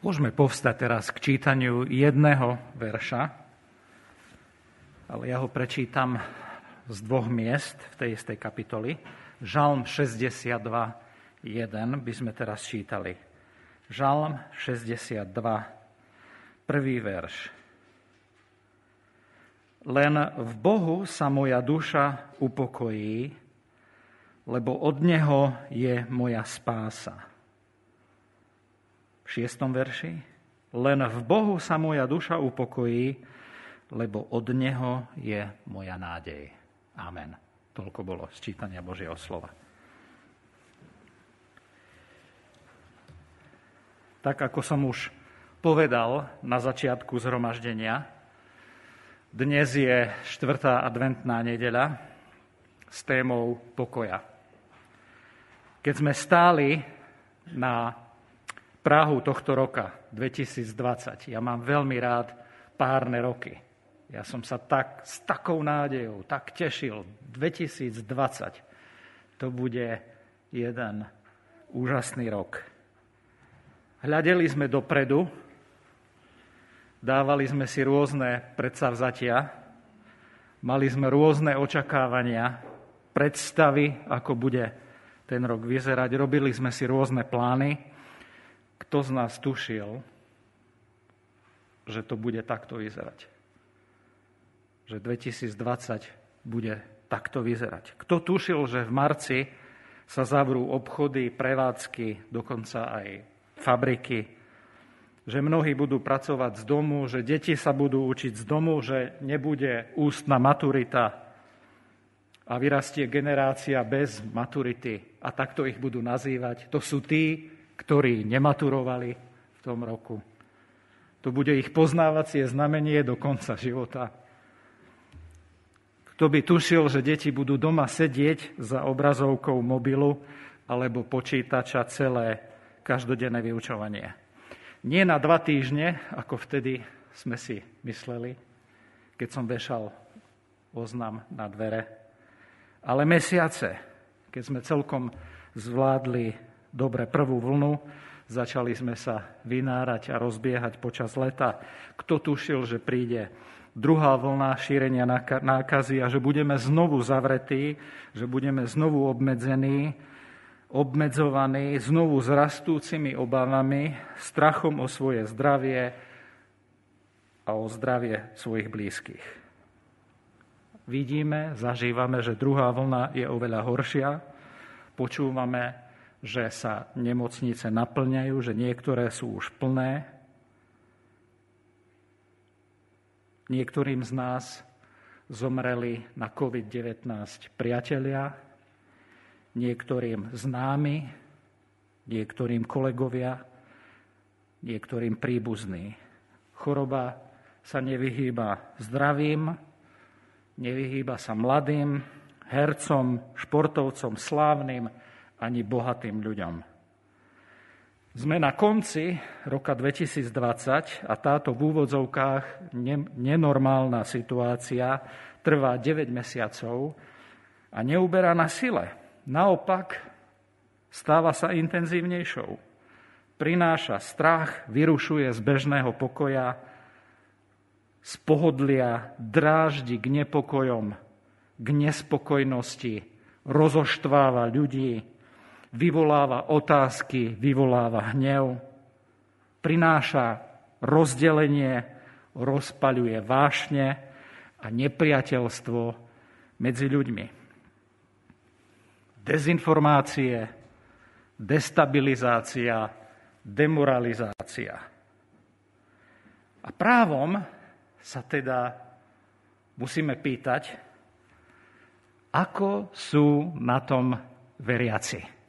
Môžeme povstať teraz k čítaniu jedného verša, ale ja ho prečítam z dvoch miest v tej istej kapitoli. Žalm 62, 1 by sme teraz čítali. Žalm 62, prvý verš. Len v Bohu sa moja duša upokojí, lebo od Neho je moja spása šiestom verši. Len v Bohu sa moja duša upokojí, lebo od Neho je moja nádej. Amen. Toľko bolo z čítania Božieho slova. Tak ako som už povedal na začiatku zhromaždenia, dnes je štvrtá adventná nedeľa s témou pokoja. Keď sme stáli na Prahu tohto roka, 2020. Ja mám veľmi rád párne roky. Ja som sa tak, s takou nádejou, tak tešil. 2020 to bude jeden úžasný rok. Hľadeli sme dopredu, dávali sme si rôzne predsavzatia, mali sme rôzne očakávania, predstavy, ako bude ten rok vyzerať, robili sme si rôzne plány kto z nás tušil, že to bude takto vyzerať? Že 2020 bude takto vyzerať. Kto tušil, že v marci sa zavrú obchody, prevádzky, dokonca aj fabriky, že mnohí budú pracovať z domu, že deti sa budú učiť z domu, že nebude ústna maturita a vyrastie generácia bez maturity a takto ich budú nazývať. To sú tí, ktorí nematurovali v tom roku. To bude ich poznávacie znamenie do konca života. Kto by tušil, že deti budú doma sedieť za obrazovkou mobilu alebo počítača celé každodenné vyučovanie. Nie na dva týždne, ako vtedy sme si mysleli, keď som vešal oznam na dvere, ale mesiace, keď sme celkom zvládli dobre prvú vlnu, začali sme sa vynárať a rozbiehať počas leta. Kto tušil, že príde druhá vlna šírenia nákazy a že budeme znovu zavretí, že budeme znovu obmedzení, obmedzovaní, znovu s rastúcimi obavami, strachom o svoje zdravie a o zdravie svojich blízkych. Vidíme, zažívame, že druhá vlna je oveľa horšia. Počúvame že sa nemocnice naplňajú, že niektoré sú už plné. Niektorým z nás zomreli na COVID-19 priatelia, niektorým známi, niektorým kolegovia, niektorým príbuzní. Choroba sa nevyhýba zdravým, nevyhýba sa mladým, hercom, športovcom, slávnym, ani bohatým ľuďom. Sme na konci roka 2020 a táto v úvodzovkách nenormálna situácia trvá 9 mesiacov a neuberá na sile. Naopak, stáva sa intenzívnejšou. Prináša strach, vyrušuje z bežného pokoja, z pohodlia, dráždi k nepokojom, k nespokojnosti, rozoštváva ľudí, vyvoláva otázky, vyvoláva hnev, prináša rozdelenie, rozpaľuje vášne a nepriateľstvo medzi ľuďmi. Dezinformácie, destabilizácia, demoralizácia. A právom sa teda musíme pýtať, ako sú na tom veriaci.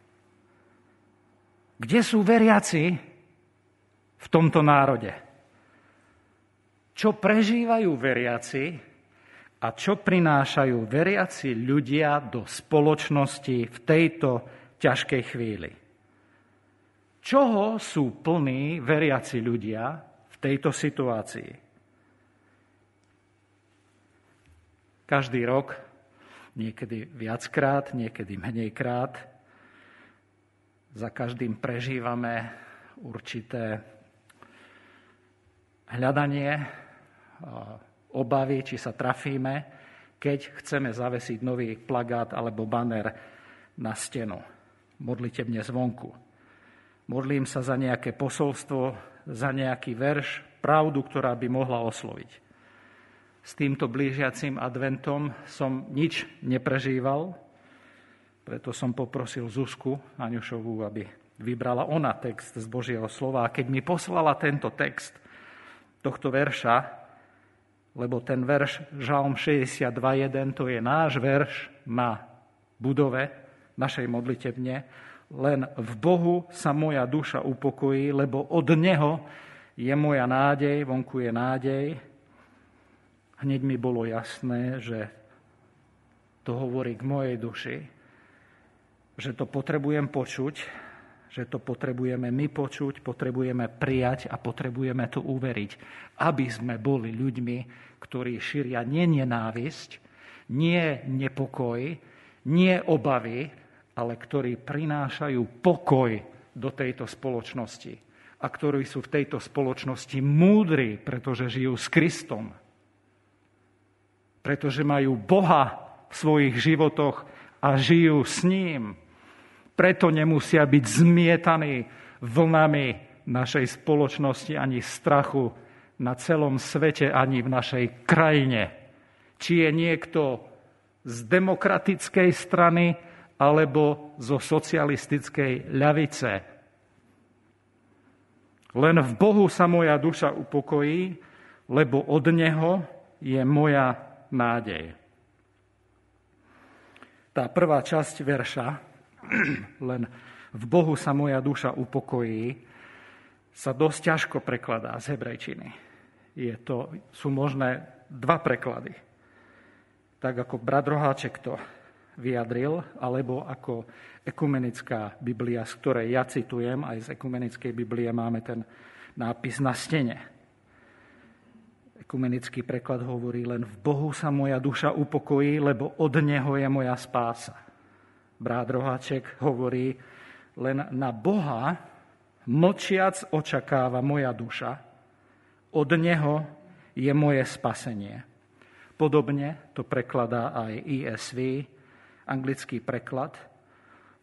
Kde sú veriaci v tomto národe? Čo prežívajú veriaci a čo prinášajú veriaci ľudia do spoločnosti v tejto ťažkej chvíli? Čoho sú plní veriaci ľudia v tejto situácii? Každý rok, niekedy viackrát, niekedy menejkrát, za každým prežívame určité hľadanie, obavy, či sa trafíme, keď chceme zavesiť nový plagát alebo banner na stenu. Modlitebne zvonku. Modlím sa za nejaké posolstvo, za nejaký verš, pravdu, ktorá by mohla osloviť. S týmto blížiacim adventom som nič neprežíval, preto som poprosil Zuzku Aňušovú, aby vybrala ona text z Božieho slova. A keď mi poslala tento text tohto verša, lebo ten verš Žalm 62.1 to je náš verš na budove našej modlitebne. Len v Bohu sa moja duša upokojí, lebo od Neho je moja nádej, vonku je nádej. Hneď mi bolo jasné, že to hovorí k mojej duši, že to potrebujem počuť, že to potrebujeme my počuť, potrebujeme prijať a potrebujeme to uveriť, aby sme boli ľuďmi, ktorí šíria nie nenávisť, nie nepokoj, nie obavy, ale ktorí prinášajú pokoj do tejto spoločnosti a ktorí sú v tejto spoločnosti múdri, pretože žijú s Kristom, pretože majú Boha v svojich životoch a žijú s ním preto nemusia byť zmietaní vlnami našej spoločnosti ani strachu na celom svete, ani v našej krajine. Či je niekto z demokratickej strany alebo zo socialistickej ľavice. Len v Bohu sa moja duša upokojí, lebo od Neho je moja nádej. Tá prvá časť verša len v Bohu sa moja duša upokojí, sa dosť ťažko prekladá z hebrejčiny. Je to, sú možné dva preklady. Tak ako brat Roháček to vyjadril, alebo ako ekumenická Biblia, z ktorej ja citujem, aj z ekumenickej Biblie máme ten nápis na stene. Ekumenický preklad hovorí len v Bohu sa moja duša upokojí, lebo od Neho je moja spása brat Roháček hovorí, len na Boha mlčiac očakáva moja duša, od Neho je moje spasenie. Podobne to prekladá aj ESV, anglický preklad.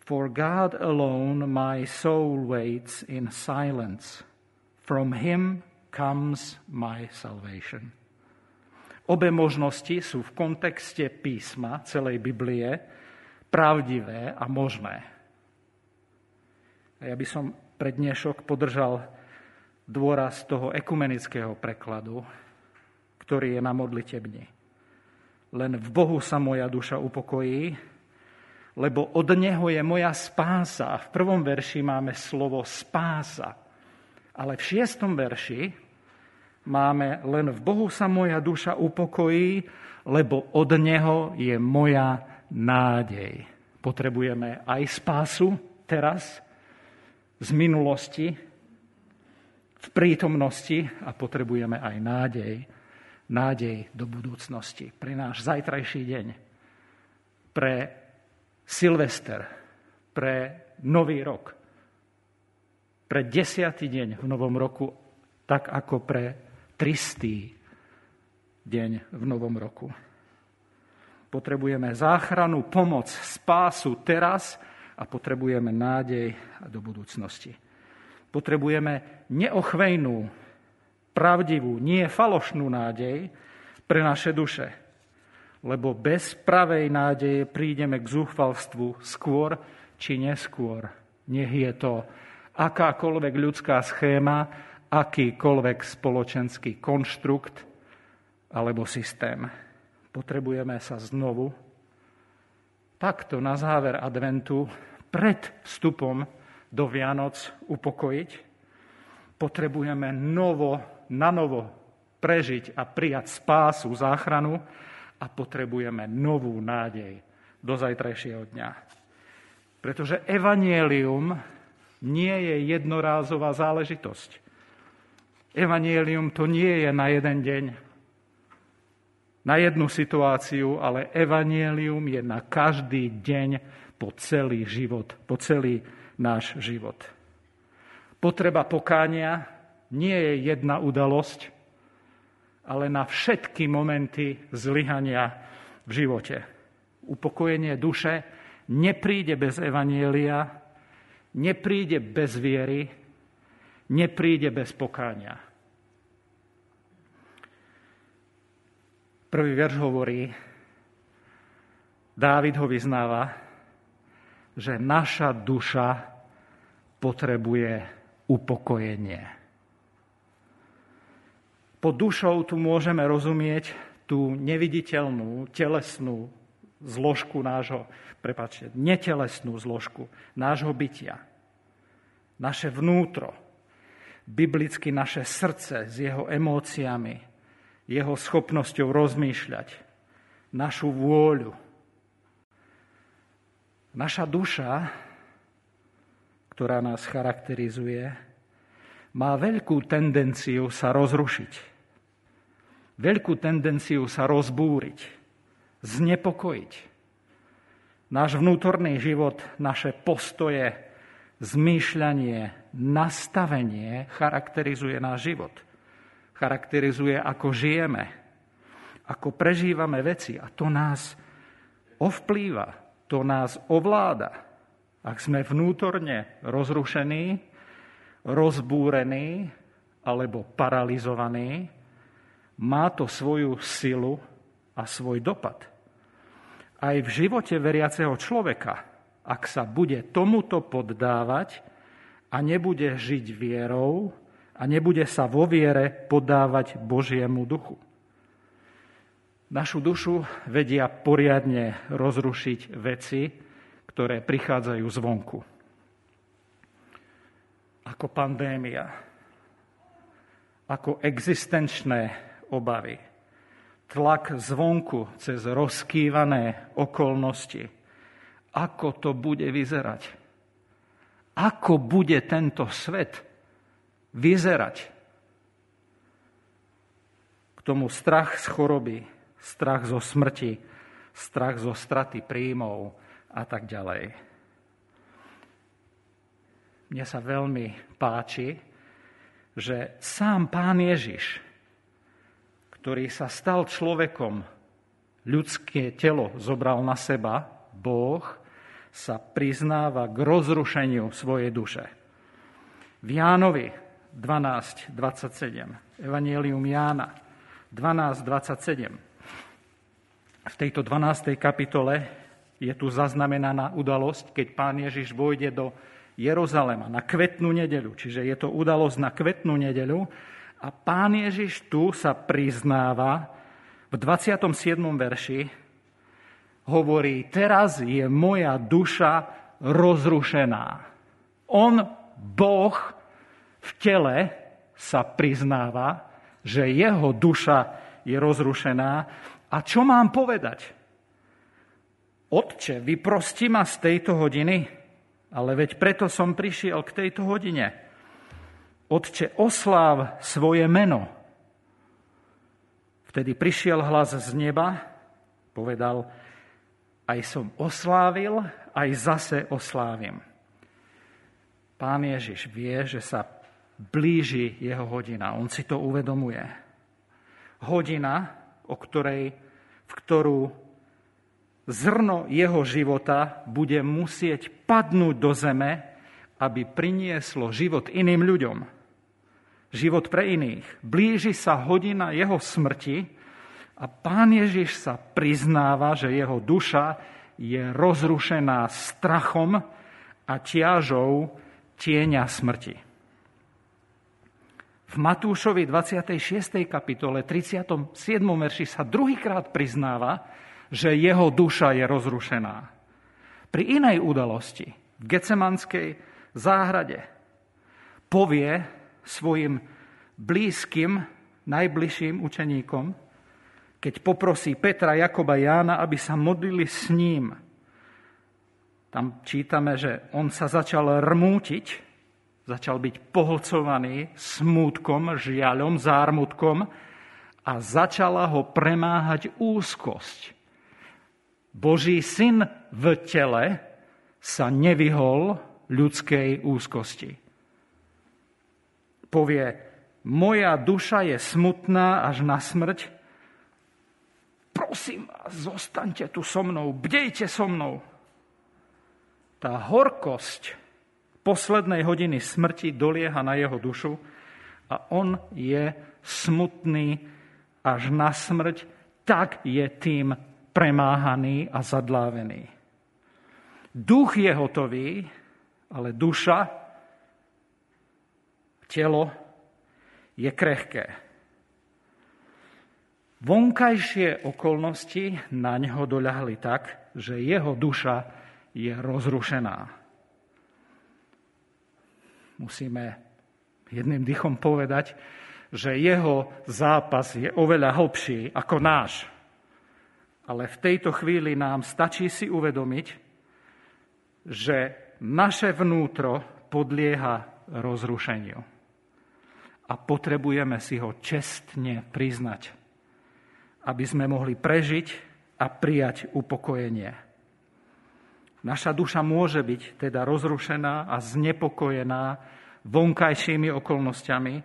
For God alone my soul waits in silence. From Him comes my salvation. Obe možnosti sú v kontexte písma celej Biblie pravdivé a možné. A ja by som pre dnešok podržal dôraz toho ekumenického prekladu, ktorý je na modlitebni. Len v Bohu sa moja duša upokojí, lebo od Neho je moja spása. V prvom verši máme slovo spása. Ale v šiestom verši máme len v Bohu sa moja duša upokojí, lebo od Neho je moja nádej. Potrebujeme aj spásu teraz, z minulosti, v prítomnosti a potrebujeme aj nádej. Nádej do budúcnosti. Pre náš zajtrajší deň. Pre Silvester. Pre Nový rok. Pre desiatý deň v Novom roku. Tak ako pre tristý deň v Novom roku. Potrebujeme záchranu, pomoc, spásu teraz a potrebujeme nádej do budúcnosti. Potrebujeme neochvejnú, pravdivú, nie falošnú nádej pre naše duše. Lebo bez pravej nádeje prídeme k zúchvalstvu skôr či neskôr. Nech je to akákoľvek ľudská schéma, akýkoľvek spoločenský konštrukt alebo systém potrebujeme sa znovu takto na záver adventu pred vstupom do Vianoc upokojiť. Potrebujeme novo, na novo prežiť a prijať spásu, záchranu a potrebujeme novú nádej do zajtrajšieho dňa. Pretože evanielium nie je jednorázová záležitosť. Evanielium to nie je na jeden deň, na jednu situáciu, ale evanielium je na každý deň po celý život, po celý náš život. Potreba pokánia nie je jedna udalosť ale na všetky momenty zlyhania v živote. Upokojenie duše nepríde bez evanielia, nepríde bez viery, nepríde bez pokáňa. Prvý verš hovorí, Dávid ho vyznáva, že naša duša potrebuje upokojenie. Pod dušou tu môžeme rozumieť tú neviditeľnú, telesnú zložku nášho, prepáčte, netelesnú zložku nášho bytia. Naše vnútro, biblicky naše srdce s jeho emóciami, jeho schopnosťou rozmýšľať, našu vôľu, Naša duša, ktorá nás charakterizuje, má veľkú tendenciu sa rozrušiť. Veľkú tendenciu sa rozbúriť, znepokojiť. Náš vnútorný život, naše postoje, zmýšľanie, nastavenie charakterizuje náš život. Charakterizuje, ako žijeme, ako prežívame veci a to nás ovplýva, to nás ovláda. Ak sme vnútorne rozrušení, rozbúrení alebo paralizovaní, má to svoju silu a svoj dopad. Aj v živote veriaceho človeka, ak sa bude tomuto poddávať a nebude žiť vierou a nebude sa vo viere podávať Božiemu duchu. Našu dušu vedia poriadne rozrušiť veci, ktoré prichádzajú zvonku. Ako pandémia, ako existenčné obavy, tlak zvonku cez rozkývané okolnosti. Ako to bude vyzerať? Ako bude tento svet vyzerať? K tomu strach z choroby, strach zo smrti, strach zo straty príjmov a tak ďalej. Mne sa veľmi páči, že sám pán Ježiš, ktorý sa stal človekom, ľudské telo zobral na seba, Boh sa priznáva k rozrušeniu svojej duše. V Jánovi 12.27, Evangelium Jána 12.27, v tejto 12. kapitole je tu zaznamenaná udalosť, keď pán Ježiš vojde do Jeruzalema na kvetnú nedeľu. Čiže je to udalosť na kvetnú nedeľu. A pán Ježiš tu sa priznáva v 27. verši, hovorí, teraz je moja duša rozrušená. On, Boh, v tele sa priznáva, že jeho duša je rozrušená a čo mám povedať? Otče, vyprosti ma z tejto hodiny, ale veď preto som prišiel k tejto hodine. Otče, osláv svoje meno. Vtedy prišiel hlas z neba, povedal, aj som oslávil, aj zase oslávim. Pán Ježiš vie, že sa blíži jeho hodina. On si to uvedomuje. Hodina, o ktorej, v ktorú zrno jeho života bude musieť padnúť do zeme, aby prinieslo život iným ľuďom. Život pre iných. Blíži sa hodina jeho smrti a pán Ježiš sa priznáva, že jeho duša je rozrušená strachom a ťažou tieňa smrti. V Matúšovi 26. kapitole 37. verši sa druhýkrát priznáva, že jeho duša je rozrušená. Pri inej udalosti, v Gecemanskej záhrade, povie svojim blízkym, najbližším učeníkom, keď poprosí Petra, Jakoba, Jána, aby sa modlili s ním. Tam čítame, že on sa začal rmútiť, začal byť pohlcovaný smútkom, žiaľom, zármutkom a začala ho premáhať úzkosť. Boží syn v tele sa nevyhol ľudskej úzkosti. Povie, moja duša je smutná až na smrť, prosím vás, zostaňte tu so mnou, bdejte so mnou. Tá horkosť poslednej hodiny smrti dolieha na jeho dušu a on je smutný až na smrť, tak je tým premáhaný a zadlávený. Duch je hotový, ale duša, telo je krehké. Vonkajšie okolnosti na neho doľahli tak, že jeho duša je rozrušená. Musíme jedným dychom povedať, že jeho zápas je oveľa hlbší ako náš. Ale v tejto chvíli nám stačí si uvedomiť, že naše vnútro podlieha rozrušeniu. A potrebujeme si ho čestne priznať, aby sme mohli prežiť a prijať upokojenie. Naša duša môže byť teda rozrušená a znepokojená vonkajšími okolnostiami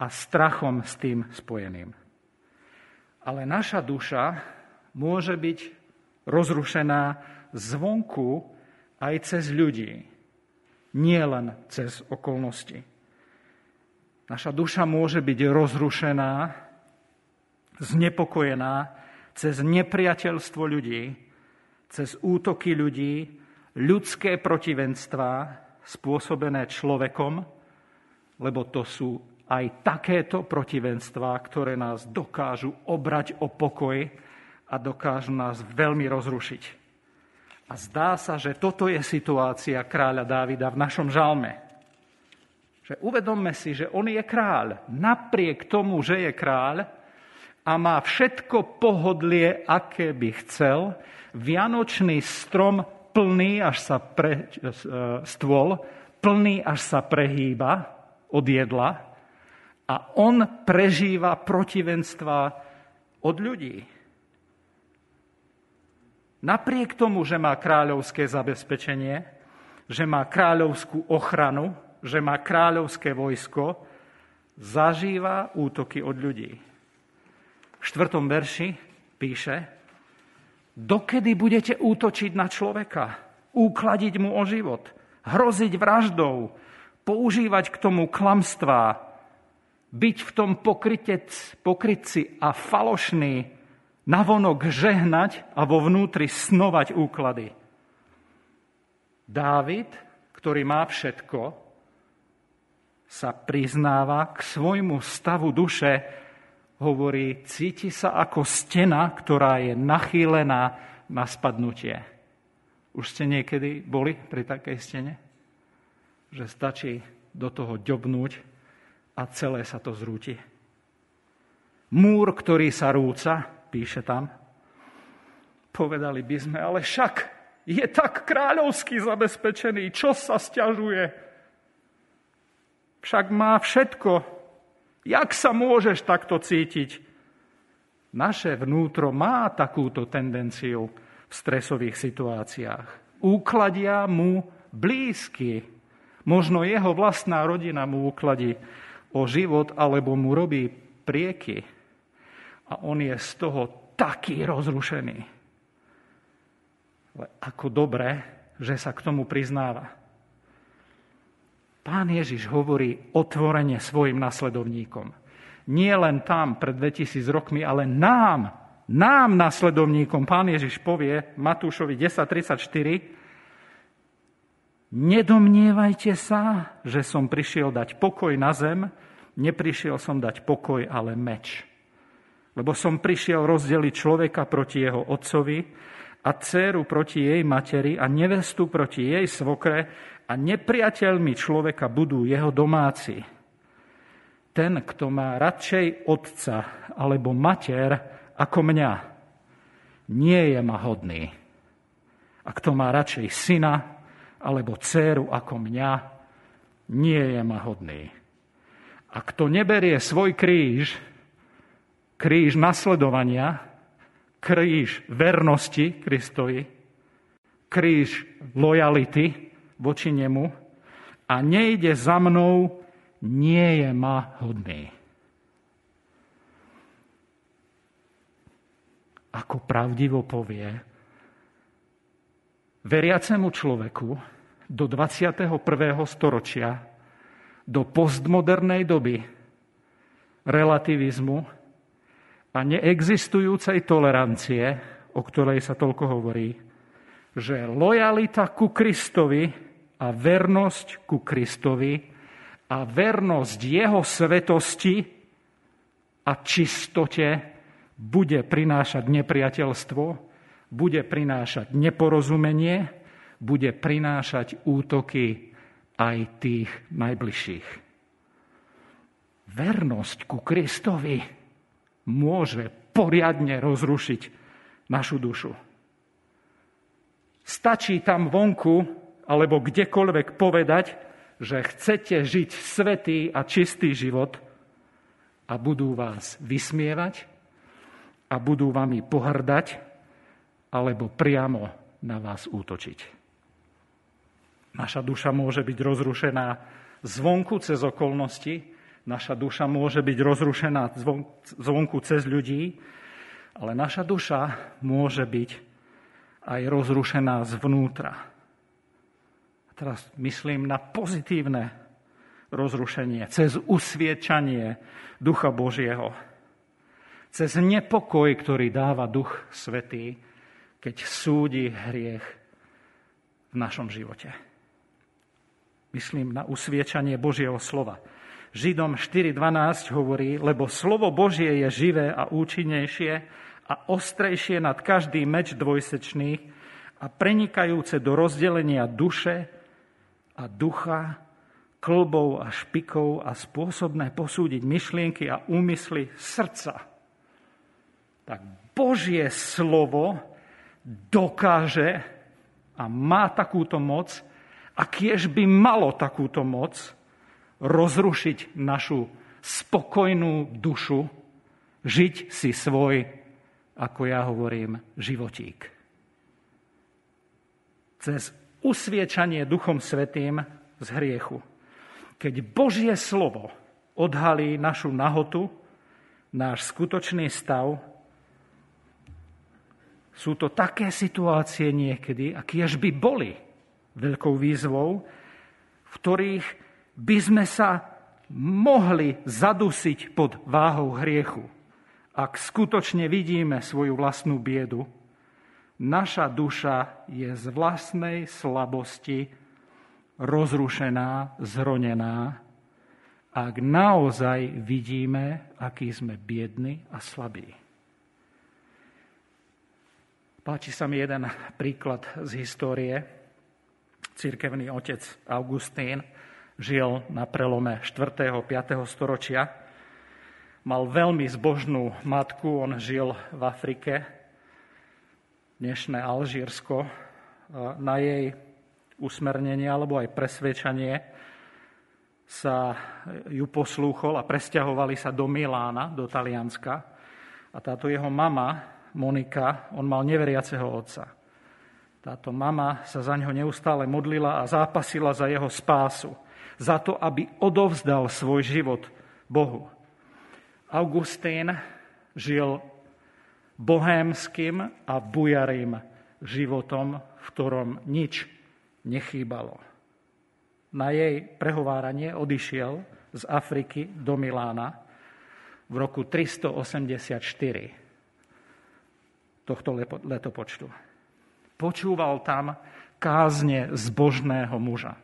a strachom s tým spojeným. Ale naša duša môže byť rozrušená zvonku aj cez ľudí, nie len cez okolnosti. Naša duša môže byť rozrušená, znepokojená cez nepriateľstvo ľudí, cez útoky ľudí, ľudské protivenstvá spôsobené človekom, lebo to sú aj takéto protivenstvá, ktoré nás dokážu obrať o pokoj a dokážu nás veľmi rozrušiť. A zdá sa, že toto je situácia kráľa Dávida v našom žalme. Že uvedomme si, že on je kráľ. Napriek tomu, že je kráľ a má všetko pohodlie, aké by chcel, vianočný strom plný, až sa pre, e, stôl, plný, až sa prehýba od jedla, a on prežíva protivenstva od ľudí. Napriek tomu, že má kráľovské zabezpečenie, že má kráľovskú ochranu, že má kráľovské vojsko, zažíva útoky od ľudí. Štvrtom verši píše, dokedy budete útočiť na človeka, úkladiť mu o život, hroziť vraždou, používať k tomu klamstvá, byť v tom pokrytec, pokrytci a falošný, navonok žehnať a vo vnútri snovať úklady. Dávid, ktorý má všetko, sa priznáva k svojmu stavu duše, hovorí, cíti sa ako stena, ktorá je nachýlená na spadnutie. Už ste niekedy boli pri takej stene? Že stačí do toho ďobnúť a celé sa to zrúti. Múr, ktorý sa rúca, píše tam, povedali by sme, ale však je tak kráľovský zabezpečený, čo sa stiažuje? Však má všetko. Jak sa môžeš takto cítiť? Naše vnútro má takúto tendenciu v stresových situáciách. Úkladia mu blízky. Možno jeho vlastná rodina mu ukladí o život alebo mu robí prieky a on je z toho taký rozrušený. Ale ako dobre, že sa k tomu priznáva. Pán Ježiš hovorí otvorene svojim nasledovníkom. Nie len tam pred 2000 rokmi, ale nám, nám nasledovníkom. Pán Ježiš povie Matúšovi 10.34 Nedomnievajte sa, že som prišiel dať pokoj na zem, neprišiel som dať pokoj, ale meč. Lebo som prišiel rozdeliť človeka proti jeho otcovi a dceru proti jej materi a nevestu proti jej svokre a nepriateľmi človeka budú jeho domáci. Ten, kto má radšej otca alebo mater ako mňa, nie je ma hodný. A kto má radšej syna alebo dceru ako mňa, nie je ma hodný. A kto neberie svoj kríž, kríž nasledovania, kríž vernosti Kristovi, kríž lojality voči nemu a nejde za mnou, nie je ma hodný. Ako pravdivo povie veriacemu človeku do 21. storočia, do postmodernej doby relativizmu a neexistujúcej tolerancie, o ktorej sa toľko hovorí, že lojalita ku Kristovi a vernosť ku Kristovi a vernosť jeho svetosti a čistote bude prinášať nepriateľstvo, bude prinášať neporozumenie, bude prinášať útoky aj tých najbližších. Vernosť ku Kristovi môže poriadne rozrušiť našu dušu. Stačí tam vonku alebo kdekoľvek povedať, že chcete žiť svetý a čistý život a budú vás vysmievať a budú vami pohrdať alebo priamo na vás útočiť. Naša duša môže byť rozrušená zvonku cez okolnosti, naša duša môže byť rozrušená zvonku cez ľudí, ale naša duša môže byť aj rozrušená zvnútra. Teraz myslím na pozitívne rozrušenie, cez usviečanie Ducha Božieho, cez nepokoj, ktorý dáva Duch Svetý, keď súdi hriech v našom živote. Myslím na usviečanie Božieho slova. Židom 4.12 hovorí, lebo slovo Božie je živé a účinnejšie a ostrejšie nad každý meč dvojsečný a prenikajúce do rozdelenia duše a ducha, klbov a špikov a spôsobné posúdiť myšlienky a úmysly srdca. Tak Božie slovo dokáže a má takúto moc a kiež by malo takúto moc rozrušiť našu spokojnú dušu, žiť si svoj ako ja hovorím, životík. Cez usviečanie Duchom Svetým z hriechu. Keď Božie slovo odhalí našu nahotu, náš skutočný stav, sú to také situácie niekedy, a kiež by boli veľkou výzvou, v ktorých by sme sa mohli zadusiť pod váhou hriechu ak skutočne vidíme svoju vlastnú biedu, naša duša je z vlastnej slabosti rozrušená, zronená, ak naozaj vidíme, aký sme biední a slabí. Páči sa mi jeden príklad z histórie. Cirkevný otec Augustín žil na prelome 4. a 5. storočia mal veľmi zbožnú matku, on žil v Afrike, dnešné Alžírsko. Na jej usmernenie alebo aj presvedčanie sa ju poslúchol a presťahovali sa do Milána, do Talianska. A táto jeho mama, Monika, on mal neveriaceho otca. Táto mama sa za ňo neustále modlila a zápasila za jeho spásu. Za to, aby odovzdal svoj život Bohu. Augustín žil bohémským a bujarým životom, v ktorom nič nechýbalo. Na jej prehováranie odišiel z Afriky do Milána v roku 384 tohto letopočtu. Počúval tam kázne zbožného muža.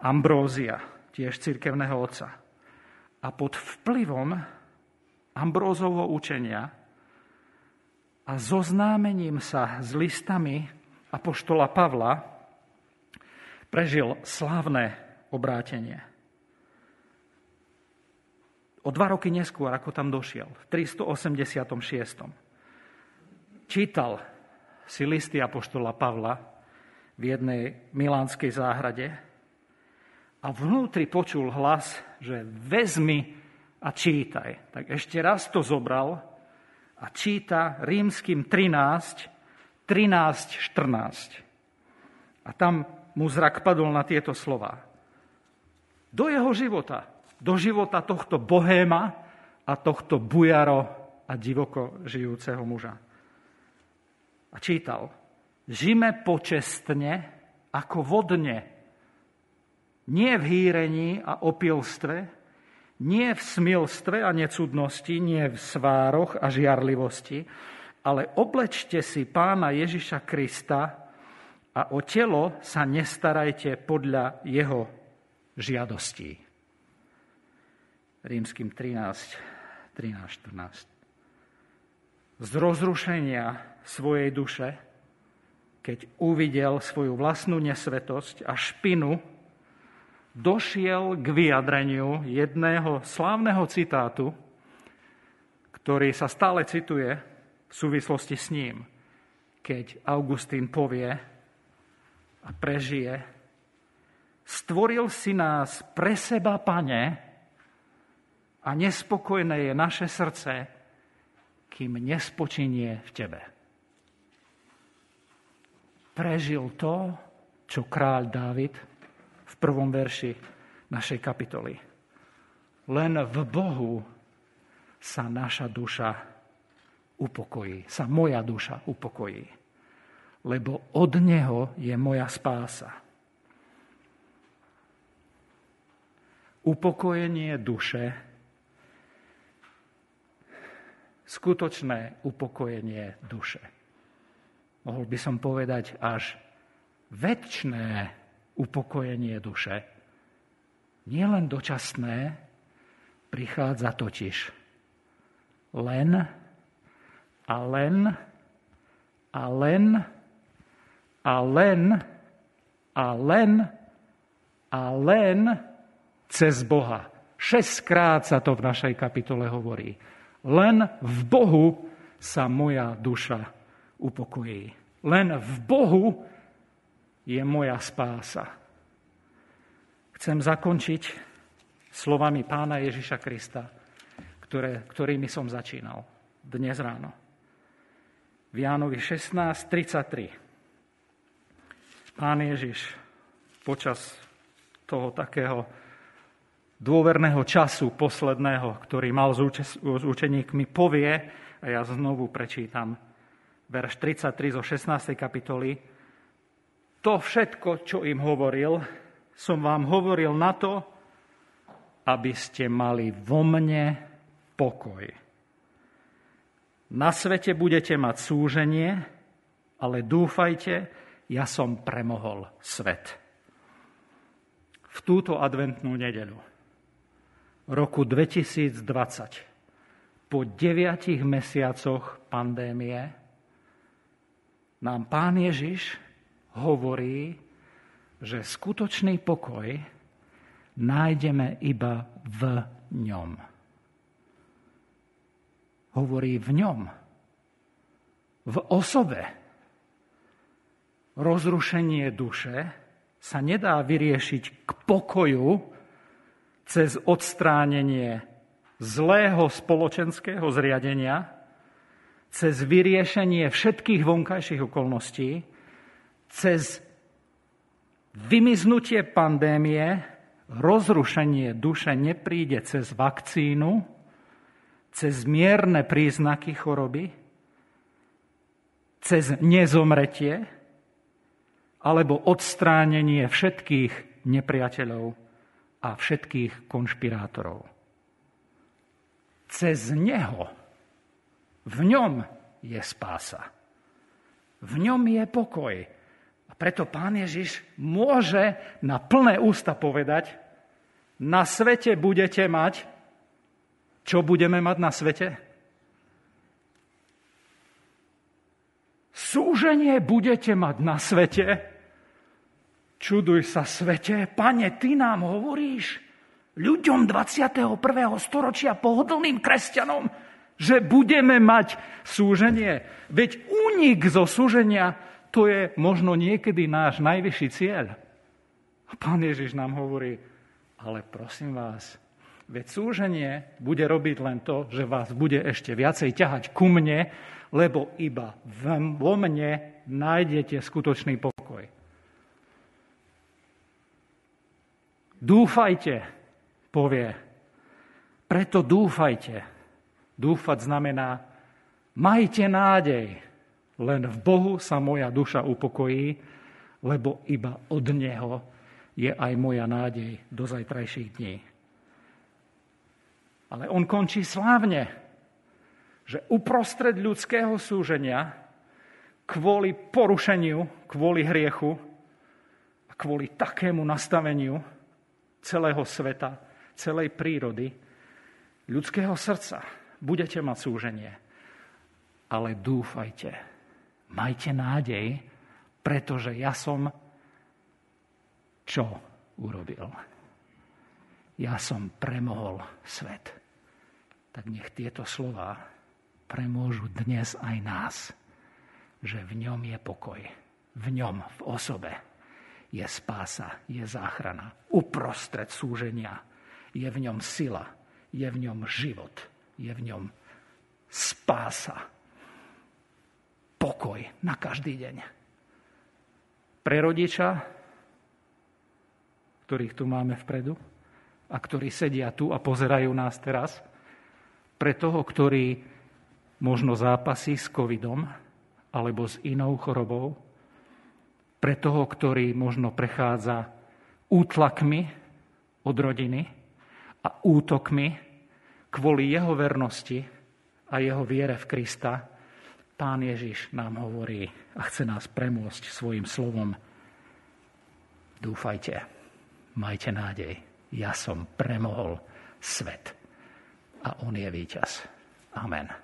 Ambrózia, tiež cirkevného otca. A pod vplyvom Ambrózovho učenia a zoznámením sa s listami apoštola Pavla prežil slávne obrátenie. O dva roky neskôr, ako tam došiel, v 386. Čítal si listy apoštola Pavla v jednej milánskej záhrade a vnútri počul hlas, že vezmi a čítaj. Tak ešte raz to zobral a číta rímským 13, 13, 14. A tam mu zrak padol na tieto slova. do jeho života, do života tohto bohéma a tohto bujaro a divoko žijúceho muža. A čítal, žime počestne ako vodne, nie v hýrení a opilstve, nie v smilstve a necudnosti, nie v svároch a žiarlivosti, ale oblečte si pána Ježiša Krista a o telo sa nestarajte podľa jeho žiadostí. Rímským 13, 13, 14. Z rozrušenia svojej duše, keď uvidel svoju vlastnú nesvetosť a špinu, došiel k vyjadreniu jedného slávneho citátu, ktorý sa stále cituje v súvislosti s ním, keď Augustín povie a prežije, stvoril si nás pre seba, pane, a nespokojné je naše srdce, kým nespočinie v tebe. Prežil to, čo kráľ Dávid v prvom verši našej kapitoly. Len v Bohu sa naša duša upokojí, sa moja duša upokojí. Lebo od Neho je moja spása. Upokojenie duše, skutočné upokojenie duše. Mohol by som povedať až väčšné upokojenie duše. Nielen dočasné, prichádza totiž len a len a len a len a len a len cez Boha. Šestkrát sa to v našej kapitole hovorí. Len v Bohu sa moja duša upokojí. Len v Bohu je moja spása. Chcem zakončiť slovami pána Ježiša Krista, ktoré, ktorými som začínal dnes ráno v Jánovi 16.33. Pán Ježiš počas toho takého dôverného času posledného, ktorý mal s, učeníkmi, povie, a ja znovu prečítam, verš 33 zo 16. kapitoly, to všetko, čo im hovoril, som vám hovoril na to, aby ste mali vo mne pokoj. Na svete budete mať súženie, ale dúfajte, ja som premohol svet. V túto adventnú nedeľu roku 2020 po deviatich mesiacoch pandémie nám pán Ježiš hovorí, že skutočný pokoj nájdeme iba v ňom hovorí v ňom, v osobe. Rozrušenie duše sa nedá vyriešiť k pokoju cez odstránenie zlého spoločenského zriadenia, cez vyriešenie všetkých vonkajších okolností, cez vymiznutie pandémie, rozrušenie duše nepríde cez vakcínu, cez mierne príznaky choroby, cez nezomretie alebo odstránenie všetkých nepriateľov a všetkých konšpirátorov. Cez Neho, v ňom je spása. V ňom je pokoj. A preto Pán Ježiš môže na plné ústa povedať, na svete budete mať čo budeme mať na svete? Súženie budete mať na svete? Čuduj sa svete, pane, ty nám hovoríš, ľuďom 21. storočia, pohodlným kresťanom, že budeme mať súženie. Veď únik zo súženia, to je možno niekedy náš najvyšší cieľ. A pán Ježiš nám hovorí, ale prosím vás, Veď súženie bude robiť len to, že vás bude ešte viacej ťahať ku mne, lebo iba vo mne nájdete skutočný pokoj. Dúfajte, povie. Preto dúfajte. Dúfať znamená, majte nádej, len v Bohu sa moja duša upokojí, lebo iba od Neho je aj moja nádej do zajtrajších dní. Ale on končí slávne, že uprostred ľudského súženia, kvôli porušeniu, kvôli hriechu a kvôli takému nastaveniu celého sveta, celej prírody, ľudského srdca, budete mať súženie. Ale dúfajte, majte nádej, pretože ja som čo urobil? Ja som premohol svet. Tak nech tieto slova premôžu dnes aj nás, že v ňom je pokoj, v ňom, v osobe je spása, je záchrana. Uprostred súženia je v ňom sila, je v ňom život, je v ňom spása. Pokoj na každý deň. Pre rodiča, ktorých tu máme vpredu a ktorí sedia tu a pozerajú nás teraz, pre toho, ktorý možno zápasí s covidom alebo s inou chorobou, pre toho, ktorý možno prechádza útlakmi od rodiny a útokmi kvôli jeho vernosti a jeho viere v Krista, Pán Ježiš nám hovorí a chce nás premôcť svojim slovom. Dúfajte, majte nádej. Ja som premohol svet a on je víťaz. Amen.